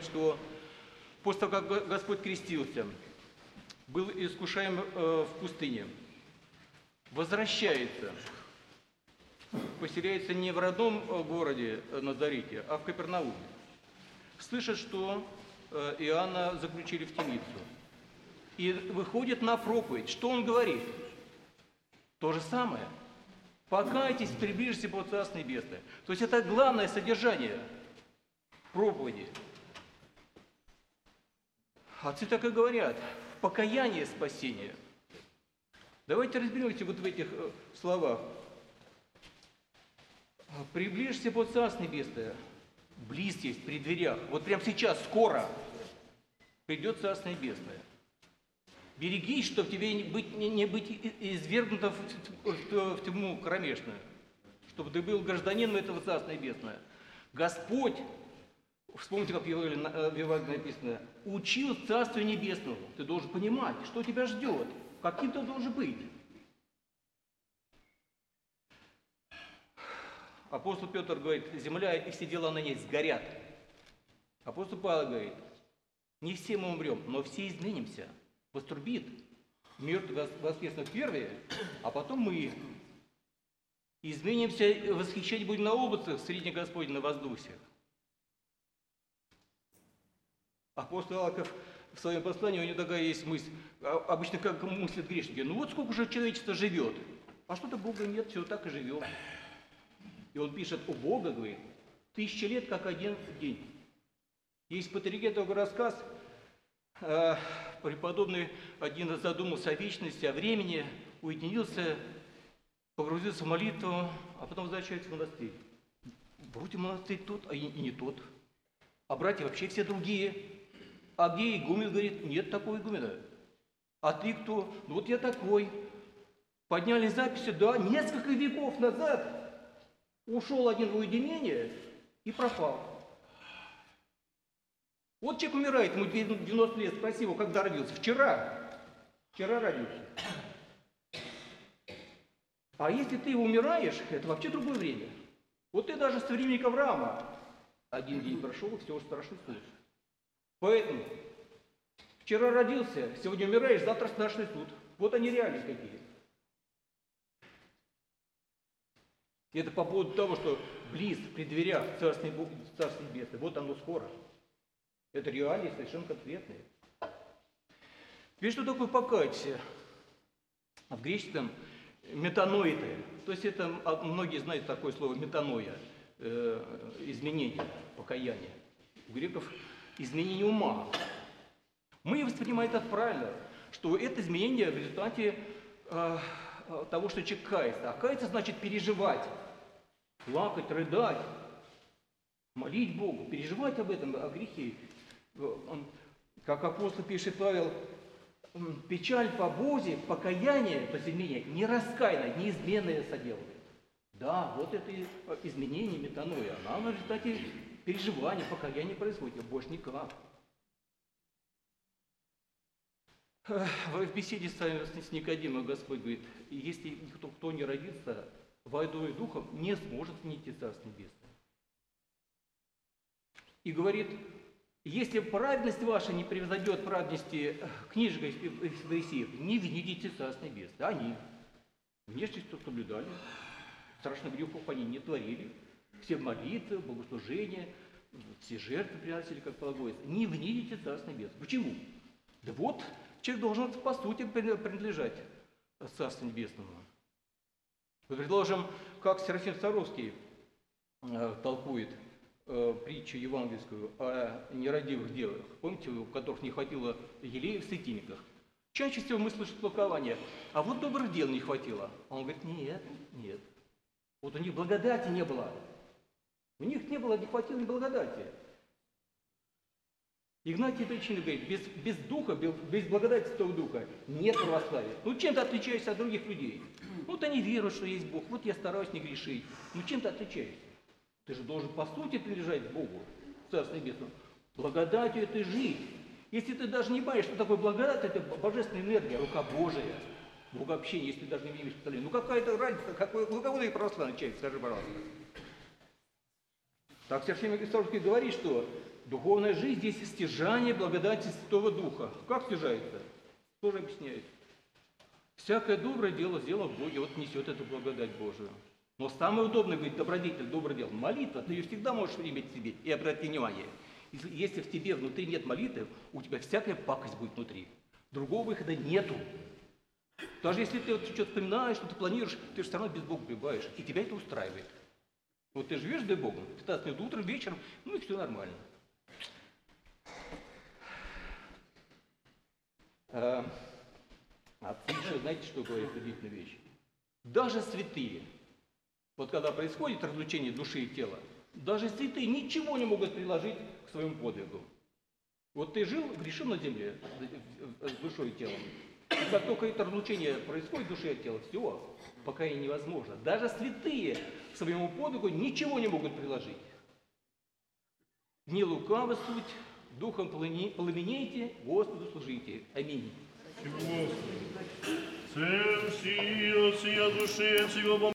говорит, что после того, как Господь крестился, был искушаем э, в пустыне, возвращается, поселяется не в родном э, городе э, Назарите, а в Капернауме. Слышит, что Иоанна заключили в темницу. И выходит на проповедь. Что он говорит? То же самое. Покайтесь, приближьтесь по Царство Небесное. То есть это главное содержание проповеди. Отцы так и говорят. В покаянии спасение. Давайте разберемся вот в этих э, словах. Приближься по Царство Небесное. Близ есть, при дверях. Вот прямо сейчас, скоро придет Царство Небесное. Берегись, чтобы тебе не быть, не, не быть извергнутым в, в, в тьму кромешную, чтобы ты был гражданином этого Царства Небесного. Господь, вспомните, как в Евангелии написано, учил Царствию Небесному. Ты должен понимать, что тебя ждет, каким ты должен быть. Апостол Петр говорит, земля и все дела на ней сгорят. Апостол Павел говорит, не все мы умрем, но все изменимся – вострубит, мертвые воскреснут первые, а потом мы изменимся, восхищать будем на облацах, средних Господень на воздухе. Апостол Иаков в своем послании, у него такая есть мысль, а, обычно как мыслят грешники, ну вот сколько же человечество живет, а что-то Бога нет, все так и живем. И он пишет, у Бога, говорит, тысячи лет, как один день. Есть по такой рассказ, э, преподобный один раз задумался о вечности, о времени, уединился, погрузился в молитву, а потом возвращается в монастырь. Вроде монастырь тот, а и не тот. А братья вообще все другие. А где игумен говорит, нет такого игумена. А ты кто? Ну вот я такой. Подняли записи, да, несколько веков назад ушел один в уединение и пропал. Вот человек умирает, ему 90 лет, спроси его, когда родился. Вчера. Вчера родился. А если ты умираешь, это вообще другое время. Вот ты даже со времени Авраама один день прошел, все уже страшный суд. Поэтому вчера родился, сегодня умираешь, завтра страшный суд. Вот они реальность какие. И это по поводу того, что близ, при дверях Царства Небесное, вот оно скоро. Это реалии совершенно конкретные. Теперь что такое покаяться? В греческом метаноиты. То есть это, а, многие знают такое слово метаноя, э, изменение, покаяние. У греков изменение ума. Мы воспринимаем это правильно, что это изменение в результате э, того, что человек кается. А каяться значит переживать, плакать, рыдать, молить Богу, переживать об этом, о грехе он, как апостол пишет Павел, печаль по Бозе, покаяние, то есть изменение, не раскаянное, неизменное соделывает. Да, вот это изменение метаноя, она в результате переживания, покаяния происходит, а больше никак. В беседе с, Никодимом Господь говорит, если никто кто не родится водой и духом, не сможет найти Царство Небесное. И говорит, если праведность ваша не превзойдет праведности э, книжек и фарисеев, не винитесь Царство Небесное. Они внешность соблюдали, страшных грехов они не творили, все молитвы, богослужения, все жертвы приносили, как полагается. Не винитесь Царство Небесное. Почему? Да вот, человек должен по сути принадлежать Царству Небесному. Предложим, как Серафим Саровский э, толкует – э, притчу евангельскую о нерадивых девах, помните, у которых не хватило елея в светильниках, чаще всего мы слышим толкование, а вот добрых дел не хватило. А он говорит, нет, нет. Вот у них благодати не было. У них не было, ни благодати. Игнатий причина говорит, без, без духа, без, без благодати Святого Духа нет православия. Ну чем ты отличаешься от других людей? Вот они веруют, что есть Бог, вот я стараюсь не грешить. Ну чем ты отличаешься? Ты же должен по сути принадлежать Богу, Царство Небесное. Благодатью ты жить. Если ты даже не понимаешь, что такое благодать, это божественная энергия, рука Божия. Богообщение, если ты даже не представления. Ну какая-то разница, какой, ну кого ты православный человек, скажи, пожалуйста. Так Серафим Александровский говорит, что Духовная жизнь здесь стяжание благодати Святого Духа. Как стяжается? Тоже объясняет. Всякое доброе дело сделано в Боге, вот несет эту благодать Божию. Но самый удобный быть добродетель, доброе дело. Молитва, ты ее всегда можешь иметь в себе и обратить внимание. Если, если в тебе внутри нет молитвы, у тебя всякая пакость будет внутри. Другого выхода нету. Даже если ты вот что-то вспоминаешь, что ты планируешь, ты же все равно без Бога пребываешь, и тебя это устраивает. Вот ты живешь для Бога, 15 минут утром, вечером, ну и все нормально. А, отцы еще, знаете, что говорят удивительная вещь? Даже святые, вот когда происходит разлучение души и тела, даже святые ничего не могут приложить к своему подвигу. Вот ты жил, грешил на земле с душой и телом И как только это разлучение происходит души и тела, все, пока и невозможно. Даже святые к своему подвигу ничего не могут приложить. Не лукаво суть, духом пламени- пламенейте, Господу служите. Аминь. Це всі, осія душі, всього